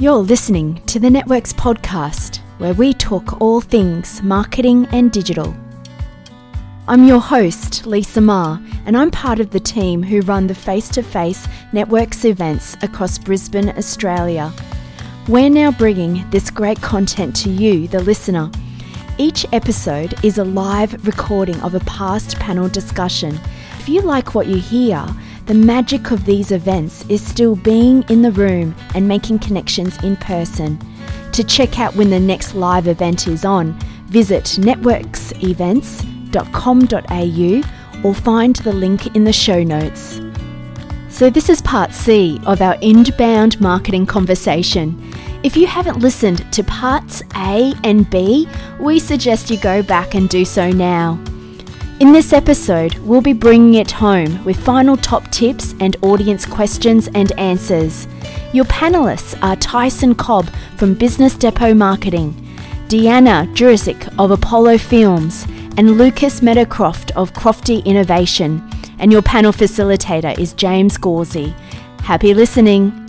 You're listening to the Networks podcast, where we talk all things marketing and digital. I'm your host, Lisa Ma, and I'm part of the team who run the face to face Networks events across Brisbane, Australia. We're now bringing this great content to you, the listener. Each episode is a live recording of a past panel discussion. If you like what you hear, the magic of these events is still being in the room and making connections in person. To check out when the next live event is on, visit networksevents.com.au or find the link in the show notes. So, this is part C of our inbound marketing conversation. If you haven't listened to parts A and B, we suggest you go back and do so now. In this episode, we'll be bringing it home with final top tips and audience questions and answers. Your panelists are Tyson Cobb from Business Depot Marketing, Deanna Jurisic of Apollo Films, and Lucas Meadowcroft of Crofty Innovation. And your panel facilitator is James Gauzy. Happy listening.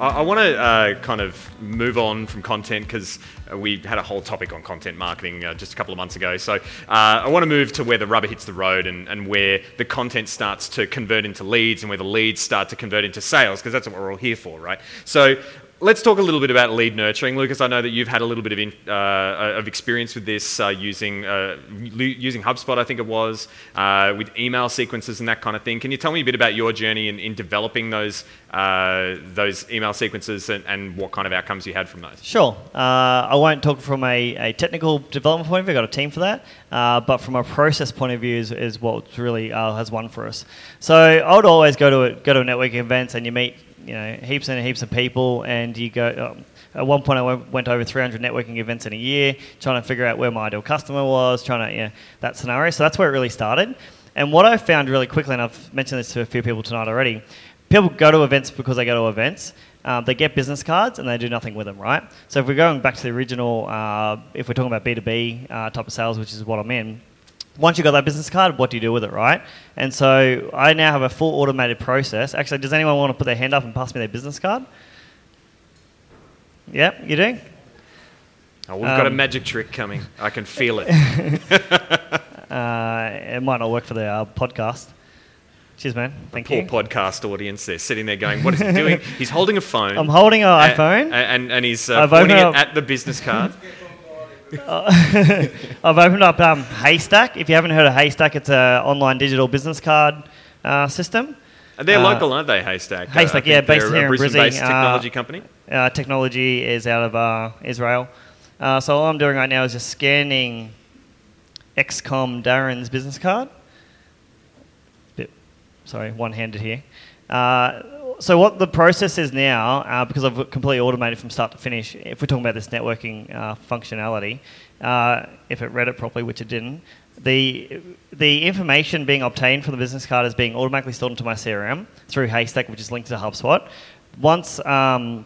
I, I want to uh, kind of move on from content because we had a whole topic on content marketing uh, just a couple of months ago. So uh, I want to move to where the rubber hits the road and, and where the content starts to convert into leads and where the leads start to convert into sales because that's what we're all here for, right? So let's talk a little bit about lead nurturing. Lucas, I know that you've had a little bit of, in, uh, of experience with this uh, using, uh, using HubSpot, I think it was, uh, with email sequences and that kind of thing. Can you tell me a bit about your journey in, in developing those, uh, those email sequences and, and, what kind of outcomes you had from those? Sure. Uh, I won't talk from a, a, technical development point of view, I've got a team for that, but from a process point of view is, is what really has won for us. So I would always go to, a, go to networking events and you meet you know heaps and heaps of people, and you go. Um, at one point, I went, over 300 networking events in a year, trying to figure out where my ideal customer was, trying to, know, that scenario. So that's where it really started. And what I found really quickly, and I've mentioned this to a few people tonight already, people go to events because they go to events. Um, they get business cards and they do nothing with them, right? So if we're going back to the original, uh, if we're talking about B2B uh, type of sales, which is what I'm in, once you got that business card, what do you do with it, right? And so I now have a full automated process. Actually, does anyone want to put their hand up and pass me their business card? Yeah, you do? Oh, we've um, got a um, magic trick coming. I can feel it. uh, it might not work for the uh, podcast. Cheers, man. Thank the you. Poor podcast audience. They're sitting there going, "What is he doing?" he's holding a phone. I'm holding an iPhone, and, and, and he's uh, pointing it at the business card. I've opened up um, Haystack. If you haven't heard of Haystack, it's an online digital business card uh, system. they're uh, local, aren't they, Haystack? Haystack, yeah, based here in Brisbane. based technology uh, company? Uh, technology is out of uh, Israel. so all I'm doing right now is just scanning XCOM Darren's business card. Bit, sorry, one-handed here so what the process is now, uh, because I've completely automated from start to finish, if we're talking about this networking uh, functionality, uh, if it read it properly, which it didn't, the the information being obtained from the business card is being automatically stored into my CRM through Haystack, which is linked to HubSpot. Once um,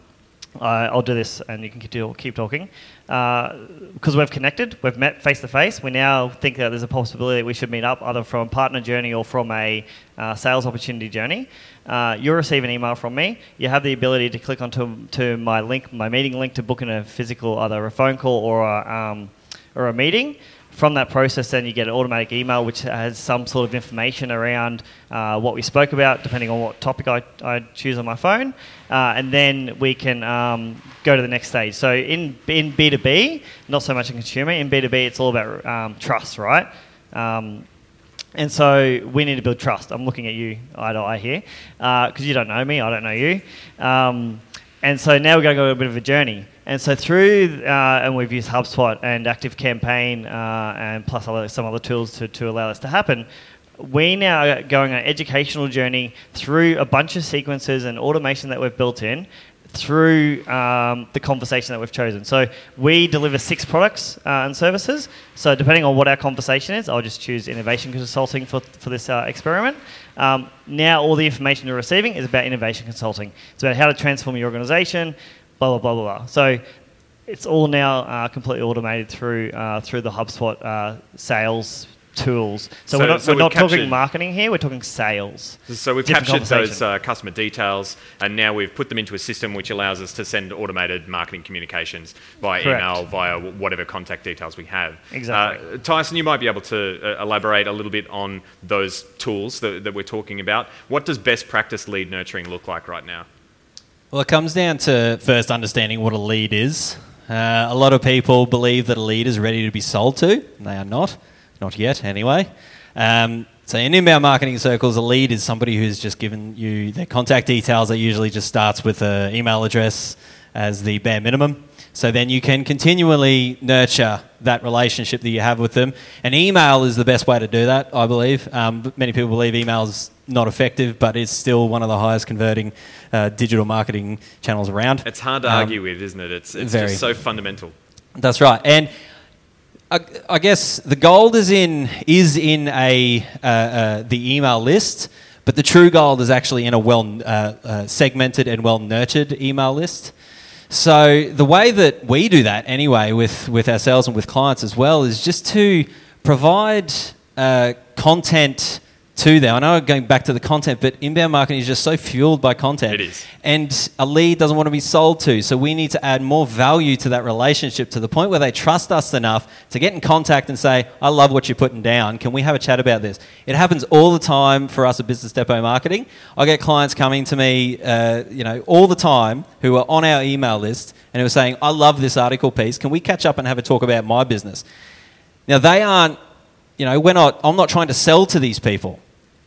I'll do this, and you can keep, talking. Because uh, we've connected, we've met face to face. We now think that there's a possibility that we should meet up either from a partner journey or from a uh, sales opportunity journey. Uh, you'll receive an email from me. You have the ability to click onto to my link, my meeting link, to book in a physical, either a phone call or a, um, or a meeting from that process, then you get an automatic email which has some sort of information around uh, what we spoke about, depending on what topic I, I choose on my phone. Uh, and then we can um, go to the next stage. So in, in B2B, not so much in consumer, in B2B, it's all about um, trust, right? Um, and so we need to build trust. I'm looking at you eye to eye here because uh, you don't know me, I don't know you. Um, and so now we're going to go a bit of a journey. And so through, uh, and we've used HubSpot and Active Campaign uh, and plus some other tools to, to allow this to happen. We now are going on an educational journey through a bunch of sequences and automation that we've built in through um, the conversation that we've chosen. So we deliver six products uh, and services. So depending on what our conversation is, I'll just choose innovation consulting for, for this uh, experiment. Um, now all the information you're receiving is about innovation consulting. It's about how to transform your organization, blah, blah, blah, blah, blah. So it's all now uh, completely automated through, uh, through the HubSpot uh, sales tools. So, So- we're not, so we're not talking marketing here. We're talking sales. So we've Different captured those uh, customer details, and now we've put them into a system which allows us to send automated marketing communications via Correct. email, via whatever contact details we have. Exactly. Uh, Tyson, you might be able to uh, elaborate a little bit on those tools that, that we're talking about. What does best practice lead nurturing look like right now? Well, it comes down to first understanding what a lead is. Uh, a lot of people believe that a lead is ready to be sold to. They are not, not yet, anyway. Um, so, in inbound marketing circles, a lead is somebody who's just given you their contact details. That usually just starts with an email address as the bare minimum. So then you can continually nurture that relationship that you have with them. And email is the best way to do that, I believe. Um, many people believe email is not effective, but it's still one of the highest converting uh, digital marketing channels around. It's hard to Um, argue with, isn't it? It's, it's very. just so fundamental. That's right, and I, I guess the gold is in is in a uh, uh, the email list, but the true gold is actually in a well uh, uh, segmented and well nurtured email list. So the way that we do that anyway with with ourselves and with clients as well is just to provide uh, content to them. I know I'm going back to the content, but inbound marketing is just so fueled by content. It is. And a lead doesn't want to be sold to. So we need to add more value to that relationship to the point where they trust us enough to get in contact and say, I love what you're putting down. Can we have a chat about this? It happens all the time for us at Business Depot Marketing. I get clients coming to me, uh, you know, all the time who are on our email list and who are saying, I love this article piece. Can we catch up and have a talk about my business? Now, they aren't, you know, we're not, I'm not trying to sell to these people.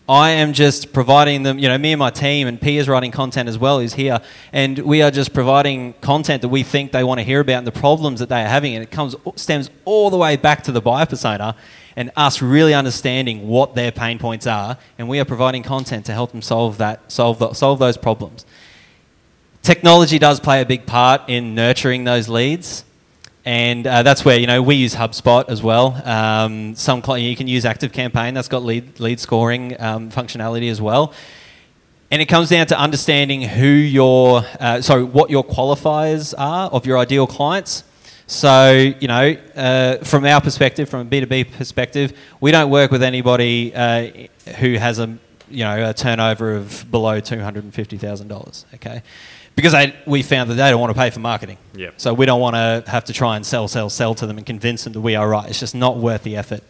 I am just providing them, you know, me and my team, and P is writing content as well, is here, and we are just providing content that we think they want to hear about and the problems that they are having, and it comes stems all the way back to the buyer persona, and us really understanding what their pain points are, and we are providing content to help them solve that, solve the, solve those problems. Technology does play a big part in nurturing those leads. And uh, that's where you know we use HubSpot as well. Um, some cli- you can use Active Campaign. That's got lead lead scoring um, functionality as well. And it comes down to understanding who your uh, sorry what your qualifiers are of your ideal clients. So you know, uh, from our perspective, from a B two B perspective, we don't work with anybody uh, who has a you know a turnover of below two hundred and fifty thousand dollars. Okay, because they, we found that they don't want to pay for marketing. Yep. So we don't want to have to try and sell, sell, sell to them and convince them that we are right. It's just not worth the effort.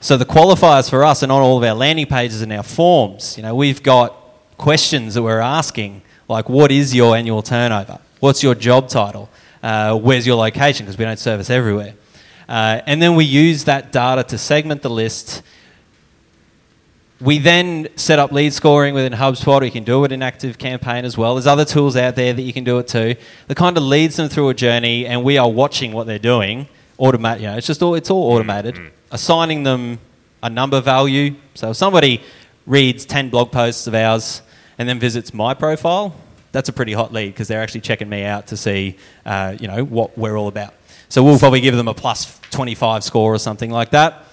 So the qualifiers for us and on all of our landing pages and our forms, you know, we've got questions that we're asking, like what is your annual turnover? What's your job title? Uh, where's your location? Because we don't service everywhere. Uh, and then we use that data to segment the list. We then set up lead scoring within HubSpot. You can do it in Active Campaign as well. There's other tools out there that you can do it too. That kind of leads them through a journey, and we are watching what they're doing. Automatic, you know, it's just all it's all automated. Assigning them a number value. So if somebody reads ten blog posts of ours and then visits my profile, that's a pretty hot lead because they're actually checking me out to see, uh, you know, what we're all about. So we'll probably give them a plus 25 score or something like that.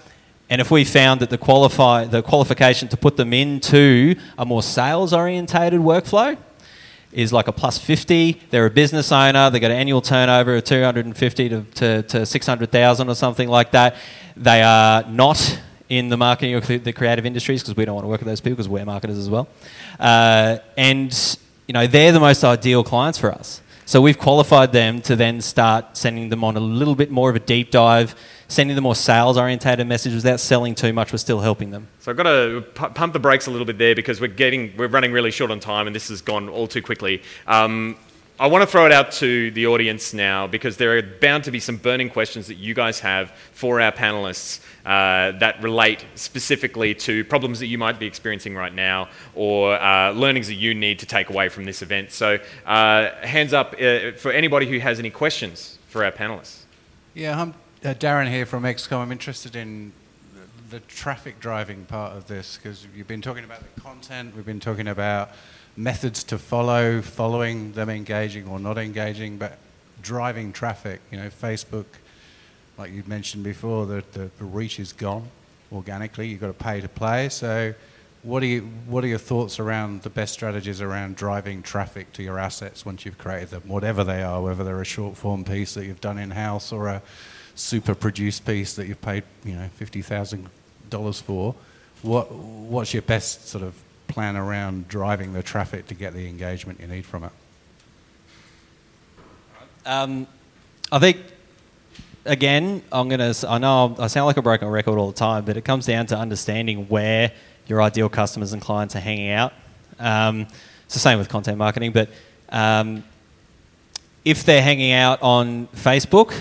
And if we found that the qualify the qualification to put them into a more sales orientated workflow is like a plus 50, they're a business owner, they've got an annual turnover of 250 to, to, to 600,000 or something like that. They are not in the marketing or the creative industries because we don't want to work with those people because we're marketers as well. Uh, and you know they're the most ideal clients for us. So we've qualified them to then start sending them on a little bit more of a deep dive, sending them more sales orientated messages without selling too much. We're still helping them. So I've got to pu- pump the brakes a little bit there because we're getting we're running really short on time and this has gone all too quickly. Um, I want to throw it out to the audience now because there are bound to be some burning questions that you guys have for our panelists uh, that relate specifically to problems that you might be experiencing right now or uh, learnings that you need to take away from this event. So, uh, hands up uh, for anybody who has any questions for our panelists. Yeah, I'm uh, Darren here from XCOM. I'm interested in the traffic driving part of this because you've been talking about the content, we've been talking about methods to follow, following them engaging or not engaging, but driving traffic. You know, Facebook, like you mentioned before, the, the, the reach is gone organically. You've got to pay to play. So, what are, you, what are your thoughts around the best strategies around driving traffic to your assets once you've created them, whatever they are, whether they're a short form piece that you've done in house or a super produced piece that you've paid, you know, fifty thousand dollars for. What what's your best sort of plan around driving the traffic to get the engagement you need from it? Um, I think again, I'm gonna. I know I sound like a broken record all the time, but it comes down to understanding where your ideal customers and clients are hanging out. Um, it's the same with content marketing, but um, if they're hanging out on Facebook,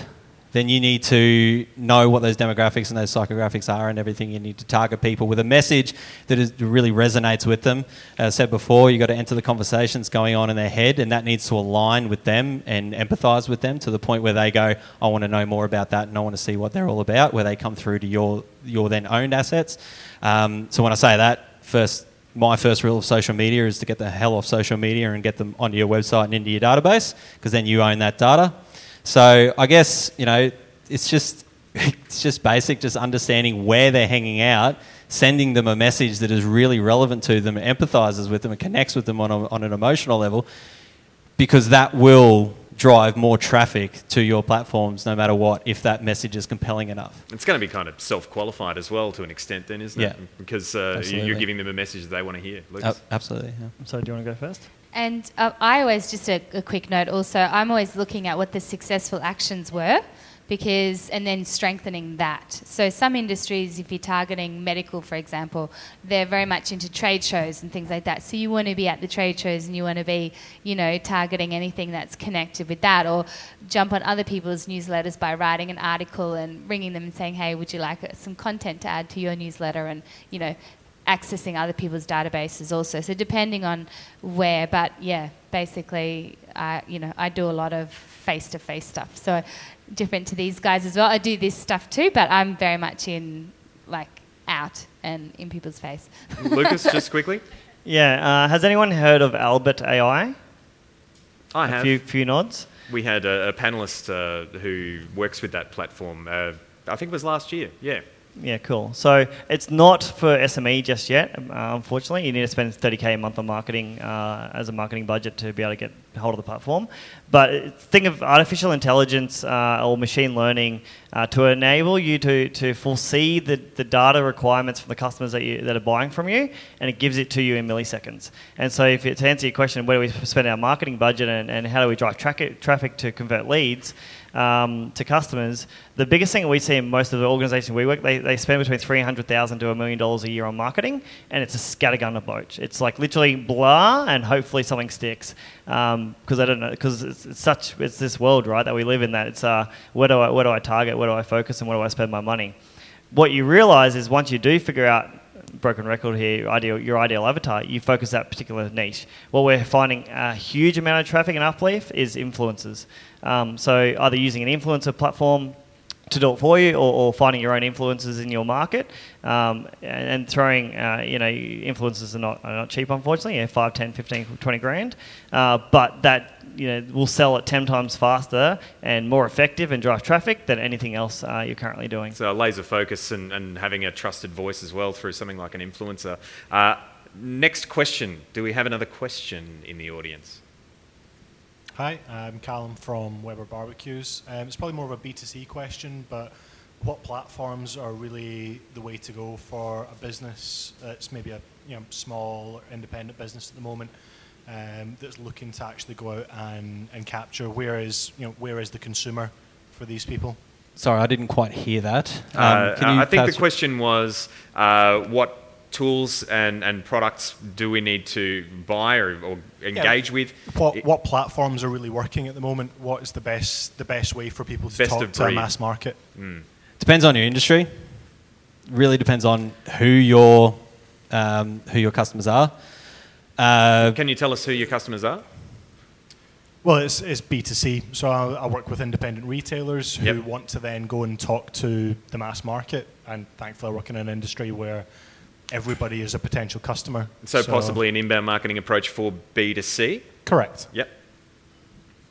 then you need to know what those demographics and those psychographics are and everything. You need to target people with a message that is, really resonates with them. As I said before, you've got to enter the conversations going on in their head, and that needs to align with them and empathize with them to the point where they go, I want to know more about that and I want to see what they're all about, where they come through to your, your then owned assets. Um, so when I say that, first, my first rule of social media is to get the hell off social media and get them onto your website and into your database because then you own that data. So I guess you know it's just it's just basic, just understanding where they're hanging out, sending them a message that is really relevant to them, empathizes with them, and connects with them on, a, on an emotional level, because that will drive more traffic to your platforms no matter what if that message is compelling enough. It's going to be kind of self-qualified as well to an extent then, isn't Yeah. it? Because uh, you're giving them a message that they want to hear. Uh, absolutely. Yeah. So do you want to go first? And uh, I always, just a, a quick note also, I'm always looking at what the successful actions were because, and then strengthening that. So some industries, if you're targeting medical, for example, they're very much into trade shows and things like that. So you want to be at the trade shows and you want to be, you know, targeting anything that's connected with that or jump on other people's newsletters by writing an article and ringing them and saying, hey, would you like uh, some content to add to your newsletter? And, you know, accessing other people's databases also. So depending on where, but yeah, basically, I you know I do a lot of face-to-face stuff. So different to these guys as well. I do this stuff too, but I'm very much in like out and in people's face. Lucas, just quickly. Yeah. Uh, has anyone heard of Albert AI? I A have. few, few nods. We had a, a panelist uh, who works with that platform. Uh, I think it was last year. Yeah. Yeah, cool. So it's not for SME just yet, uh, unfortunately. You need to spend 30k a month on marketing uh, as a marketing budget to be able to get hold of the platform. But uh, think of artificial intelligence uh, or machine learning uh, to enable you to, to foresee the, the data requirements from the customers that, you, that are buying from you, and it gives it to you in milliseconds. And so, if it, to answer your question, where do we spend our marketing budget and, and how do we drive traffic, traffic to convert leads? Um, to customers, the biggest thing we see in most of the organizations we work, they, they spend between three hundred thousand to a million dollars a year on marketing, and it's a scattergun approach. It's like literally blah, and hopefully something sticks. Because I don't know, because it's, it's such, it's this world, right, that we live in. That it's uh, where do I where do I target, where do I focus, and where do I spend my money? What you realize is once you do figure out broken record here, your ideal, your ideal avatar, you focus that particular niche. What we're finding a huge amount of traffic and uplift is influencers. Um, so either using an influencer platform to do it for you or, or finding your own influencers in your market um, and, and throwing, uh, you know, influencers are not, are not cheap, unfortunately, yeah, 5, 10, 15, 20 grand. Uh, but that, you know, will sell at 10 times faster and more effective and drive traffic than anything else uh, you're currently doing. So laser focus and, and having a trusted voice as well through something like an influencer. Uh, next question. Do we have another question in the audience? Hi, I'm Callum from Weber Barbecues. Um, it's probably more of a B2C question, but what platforms are really the way to go for a business that's maybe a you know, small or independent business at the moment um, that's looking to actually go out and, and capture where is, you know, where is the consumer for these people? Sorry, I didn't quite hear that. Um, Uh, can you I think the perhaps- question was uh, what tools and, and products do we need to buy or, or engage with? What, It- what platforms are really working at the moment? What is the best, the best way for people to Best talk to a mass market? Depends on your industry. Really depends on who your um, who your customers are. Uh, Can you tell us who your customers are? Well, it's, it's B2C. So I, I work with independent retailers who Yep. want to then go and talk to the mass market. And thankfully, I work in an industry where everybody is a potential customer. So, possibly an inbound marketing approach for B2C? Correct. Yep.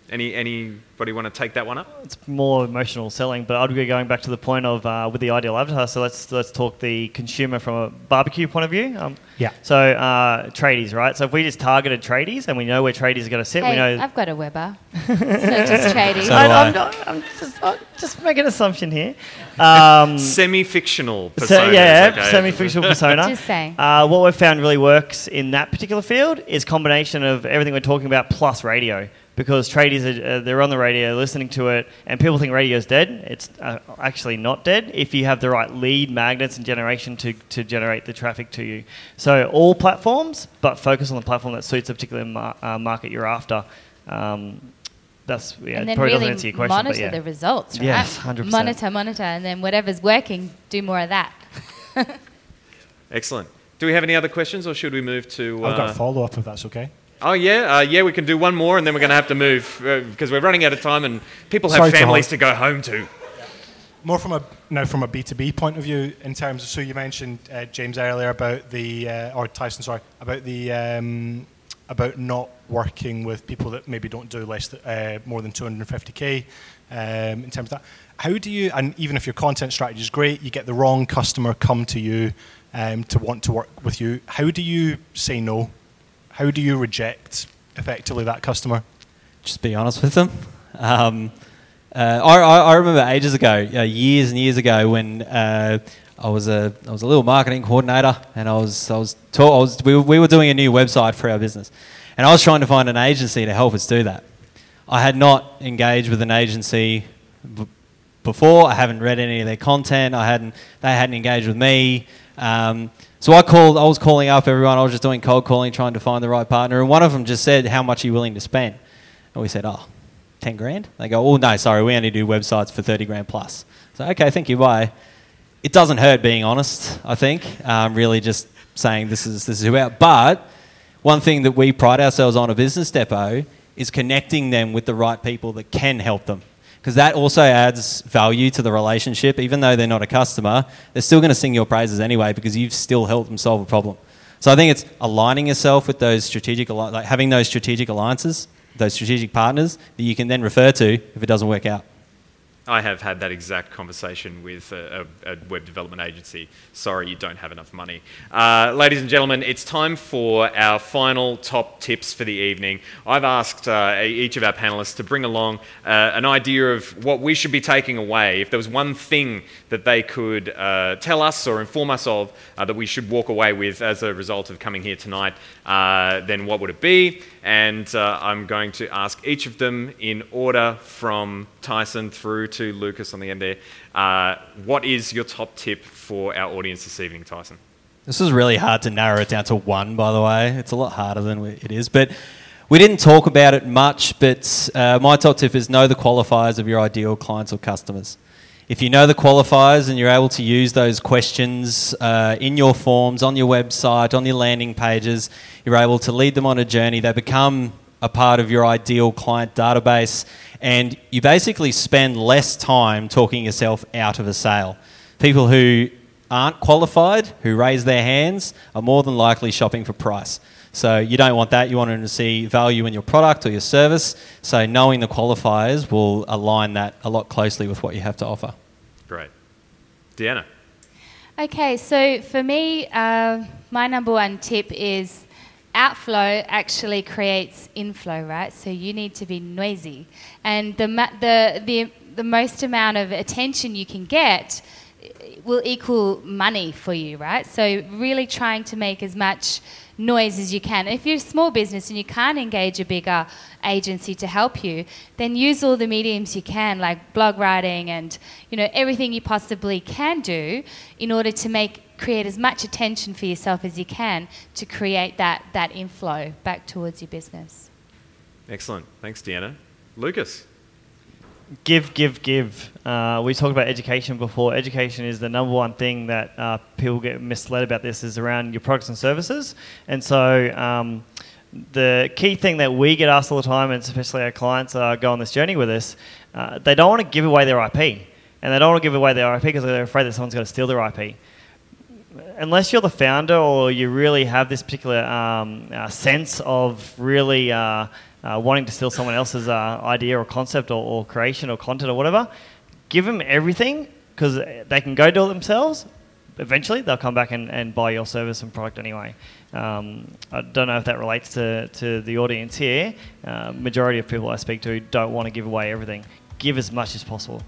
Any, any Anybody want to take that one up? it's more emotional selling, but I'd be going back to the point of uh, with the ideal avatar. So let's let's talk the consumer from a barbecue point of view. Um, Yeah. So uh, tradies, right? So if we just targeted tradies and we know where tradies are going to sit, we know. I've got a Weber. it's not just trading. So do I, I. am not, I'm just, I'm just making an assumption here. Um, Semi-fictional so, yeah, okay. semi-fictional persona. Just saying. Uh, what we've found really works in that particular field is combination of everything we're talking about plus radio. Because tradies, are, uh, they're on the radio, listening to it, and people think radio's dead. It's uh, actually not dead if you have the right lead magnets and generation to, to generate the traffic to you. So all platforms, but focus on the platform that suits a particular mar- uh, market you're after. Um, that's yeah, and then probably really doesn't answer your question, monitor but yeah. the results, right? Yes, 100%. Monitor, monitor, and then whatever's working, do more of that. Excellent. Do we have any other questions, or should we move to? I've got uh, a follow up if that's okay. Oh yeah, uh, yeah. We can do one more, and then we're going to have to move uh, because we're running out of time, and people have Sorry families hold. to go home to. More from a now from a B two B point of view, in terms of so you mentioned uh, James earlier about the uh, or Tyson, sorry, about the um, about not working with people that maybe don't do less th- uh, more than 250k. Um, in terms of that, how do you? And even if your content strategy is great, you get the wrong customer come to you um, to want to work with you. How do you say no? How do you reject effectively that customer? just be honest with them. Um, uh, I, I remember ages ago, uh, years and years ago, when uh, I was a I was a little marketing coordinator, and I was I was, I was we, we were doing a new website for our business, and I was trying to find an agency to help us do that. I had not engaged with an agency b- before. I haven't read any of their content. I hadn't. They hadn't engaged with me. Um, so I called. I was calling up everyone. I was just doing cold calling, trying to find the right partner. And one of them just said, "How much are you willing to spend?" And we said, "Oh, 10 grand." They go, "Oh no, sorry, we only do websites for 30 grand plus." So okay, thank you. Bye. It doesn't hurt being honest. I think um, really just saying this is this is who out. But one thing that we pride ourselves on at business depot is connecting them with the right people that can help them. Because that also adds value to the relationship. Even though they're not a customer, they're still going to sing your praises anyway because you've still helped them solve a problem. So I think it's aligning yourself with those strategic, like having those strategic alliances, those strategic partners that you can then refer to if it doesn't work out. I have had that exact conversation with a, a, a web development agency. Sorry, you don't have enough money. Uh, ladies and gentlemen, it's time for our final top tips for the evening. I've asked uh, each of our panelists to bring along uh, an idea of what we should be taking away. If there was one thing that they could uh, tell us or inform us of uh, that we should walk away with as a result of coming here tonight, uh, then what would it be? And uh, I'm going to ask each of them in order from Tyson through to Lucas on the end there. Uh, what is your top tip for our audience this evening, Tyson? This is really hard to narrow it down to one, by the way. It's a lot harder than it is. But we didn't talk about it much, but uh, my top tip is know the qualifiers of your ideal clients or customers. If you know the qualifiers and you're able to use those questions uh, in your forms, on your website, on your landing pages, you're able to lead them on a journey. They become a part of your ideal client database, and you basically spend less time talking yourself out of a sale. People who aren't qualified, who raise their hands, are more than likely shopping for price. So you don't want that. You want them to see value in your product or your service. So knowing the qualifiers will align that a lot closely with what you have to offer. Great. Deanna. Okay, so for me, uh, my number one tip is outflow actually creates inflow, right? So you need to be noisy, and the ma- the the the most amount of attention you can get will equal money for you, right? So really trying to make as much noise as you can. If you're a small business and you can't engage a bigger agency to help you, then use all the mediums you can, like blog writing and you know everything you possibly can do, in order to make create as much attention for yourself as you can to create that that inflow back towards your business. Excellent. Thanks, Deanna. Lucas. Give, give, give. Uh, we talked about education before. Education is the number one thing that uh, people get misled about. This is around your products and services, and so um, the key thing that we get asked all the time, and especially our clients uh, go on this journey with us, uh, they don't want to give away their IP, and they don't want to give away their IP because they're afraid that someone's going to steal their IP unless you're the founder or you really have this particular um, uh, sense of really uh, uh, wanting to steal someone else's uh, idea or concept or, or creation or content or whatever, give them everything because they can go do it themselves. Eventually, they'll come back and, and buy your service and product anyway. Um, I don't know if that relates to, to the audience here. Uh, majority of people I speak to don't want to give away everything. Give as much as possible.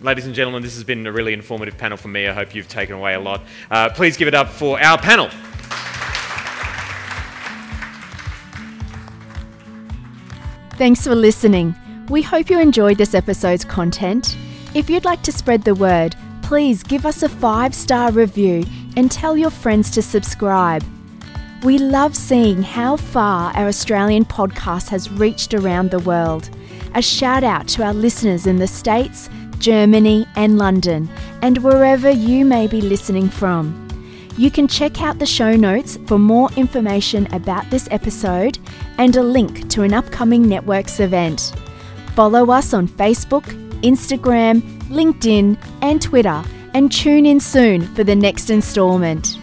Ladies and gentlemen, this has been a really informative panel for me. I hope you've taken away a lot. Uh, please give it up for our panel. Thanks for listening. We hope you enjoyed this episode's content. If you'd like to spread the word, please give us a five star review and tell your friends to subscribe. We love seeing how far our Australian podcast has reached around the world. A shout out to our listeners in the States, Germany, and London, and wherever you may be listening from. You can check out the show notes for more information about this episode and a link to an upcoming Networks event. Follow us on Facebook, Instagram, LinkedIn, and Twitter, and tune in soon for the next installment.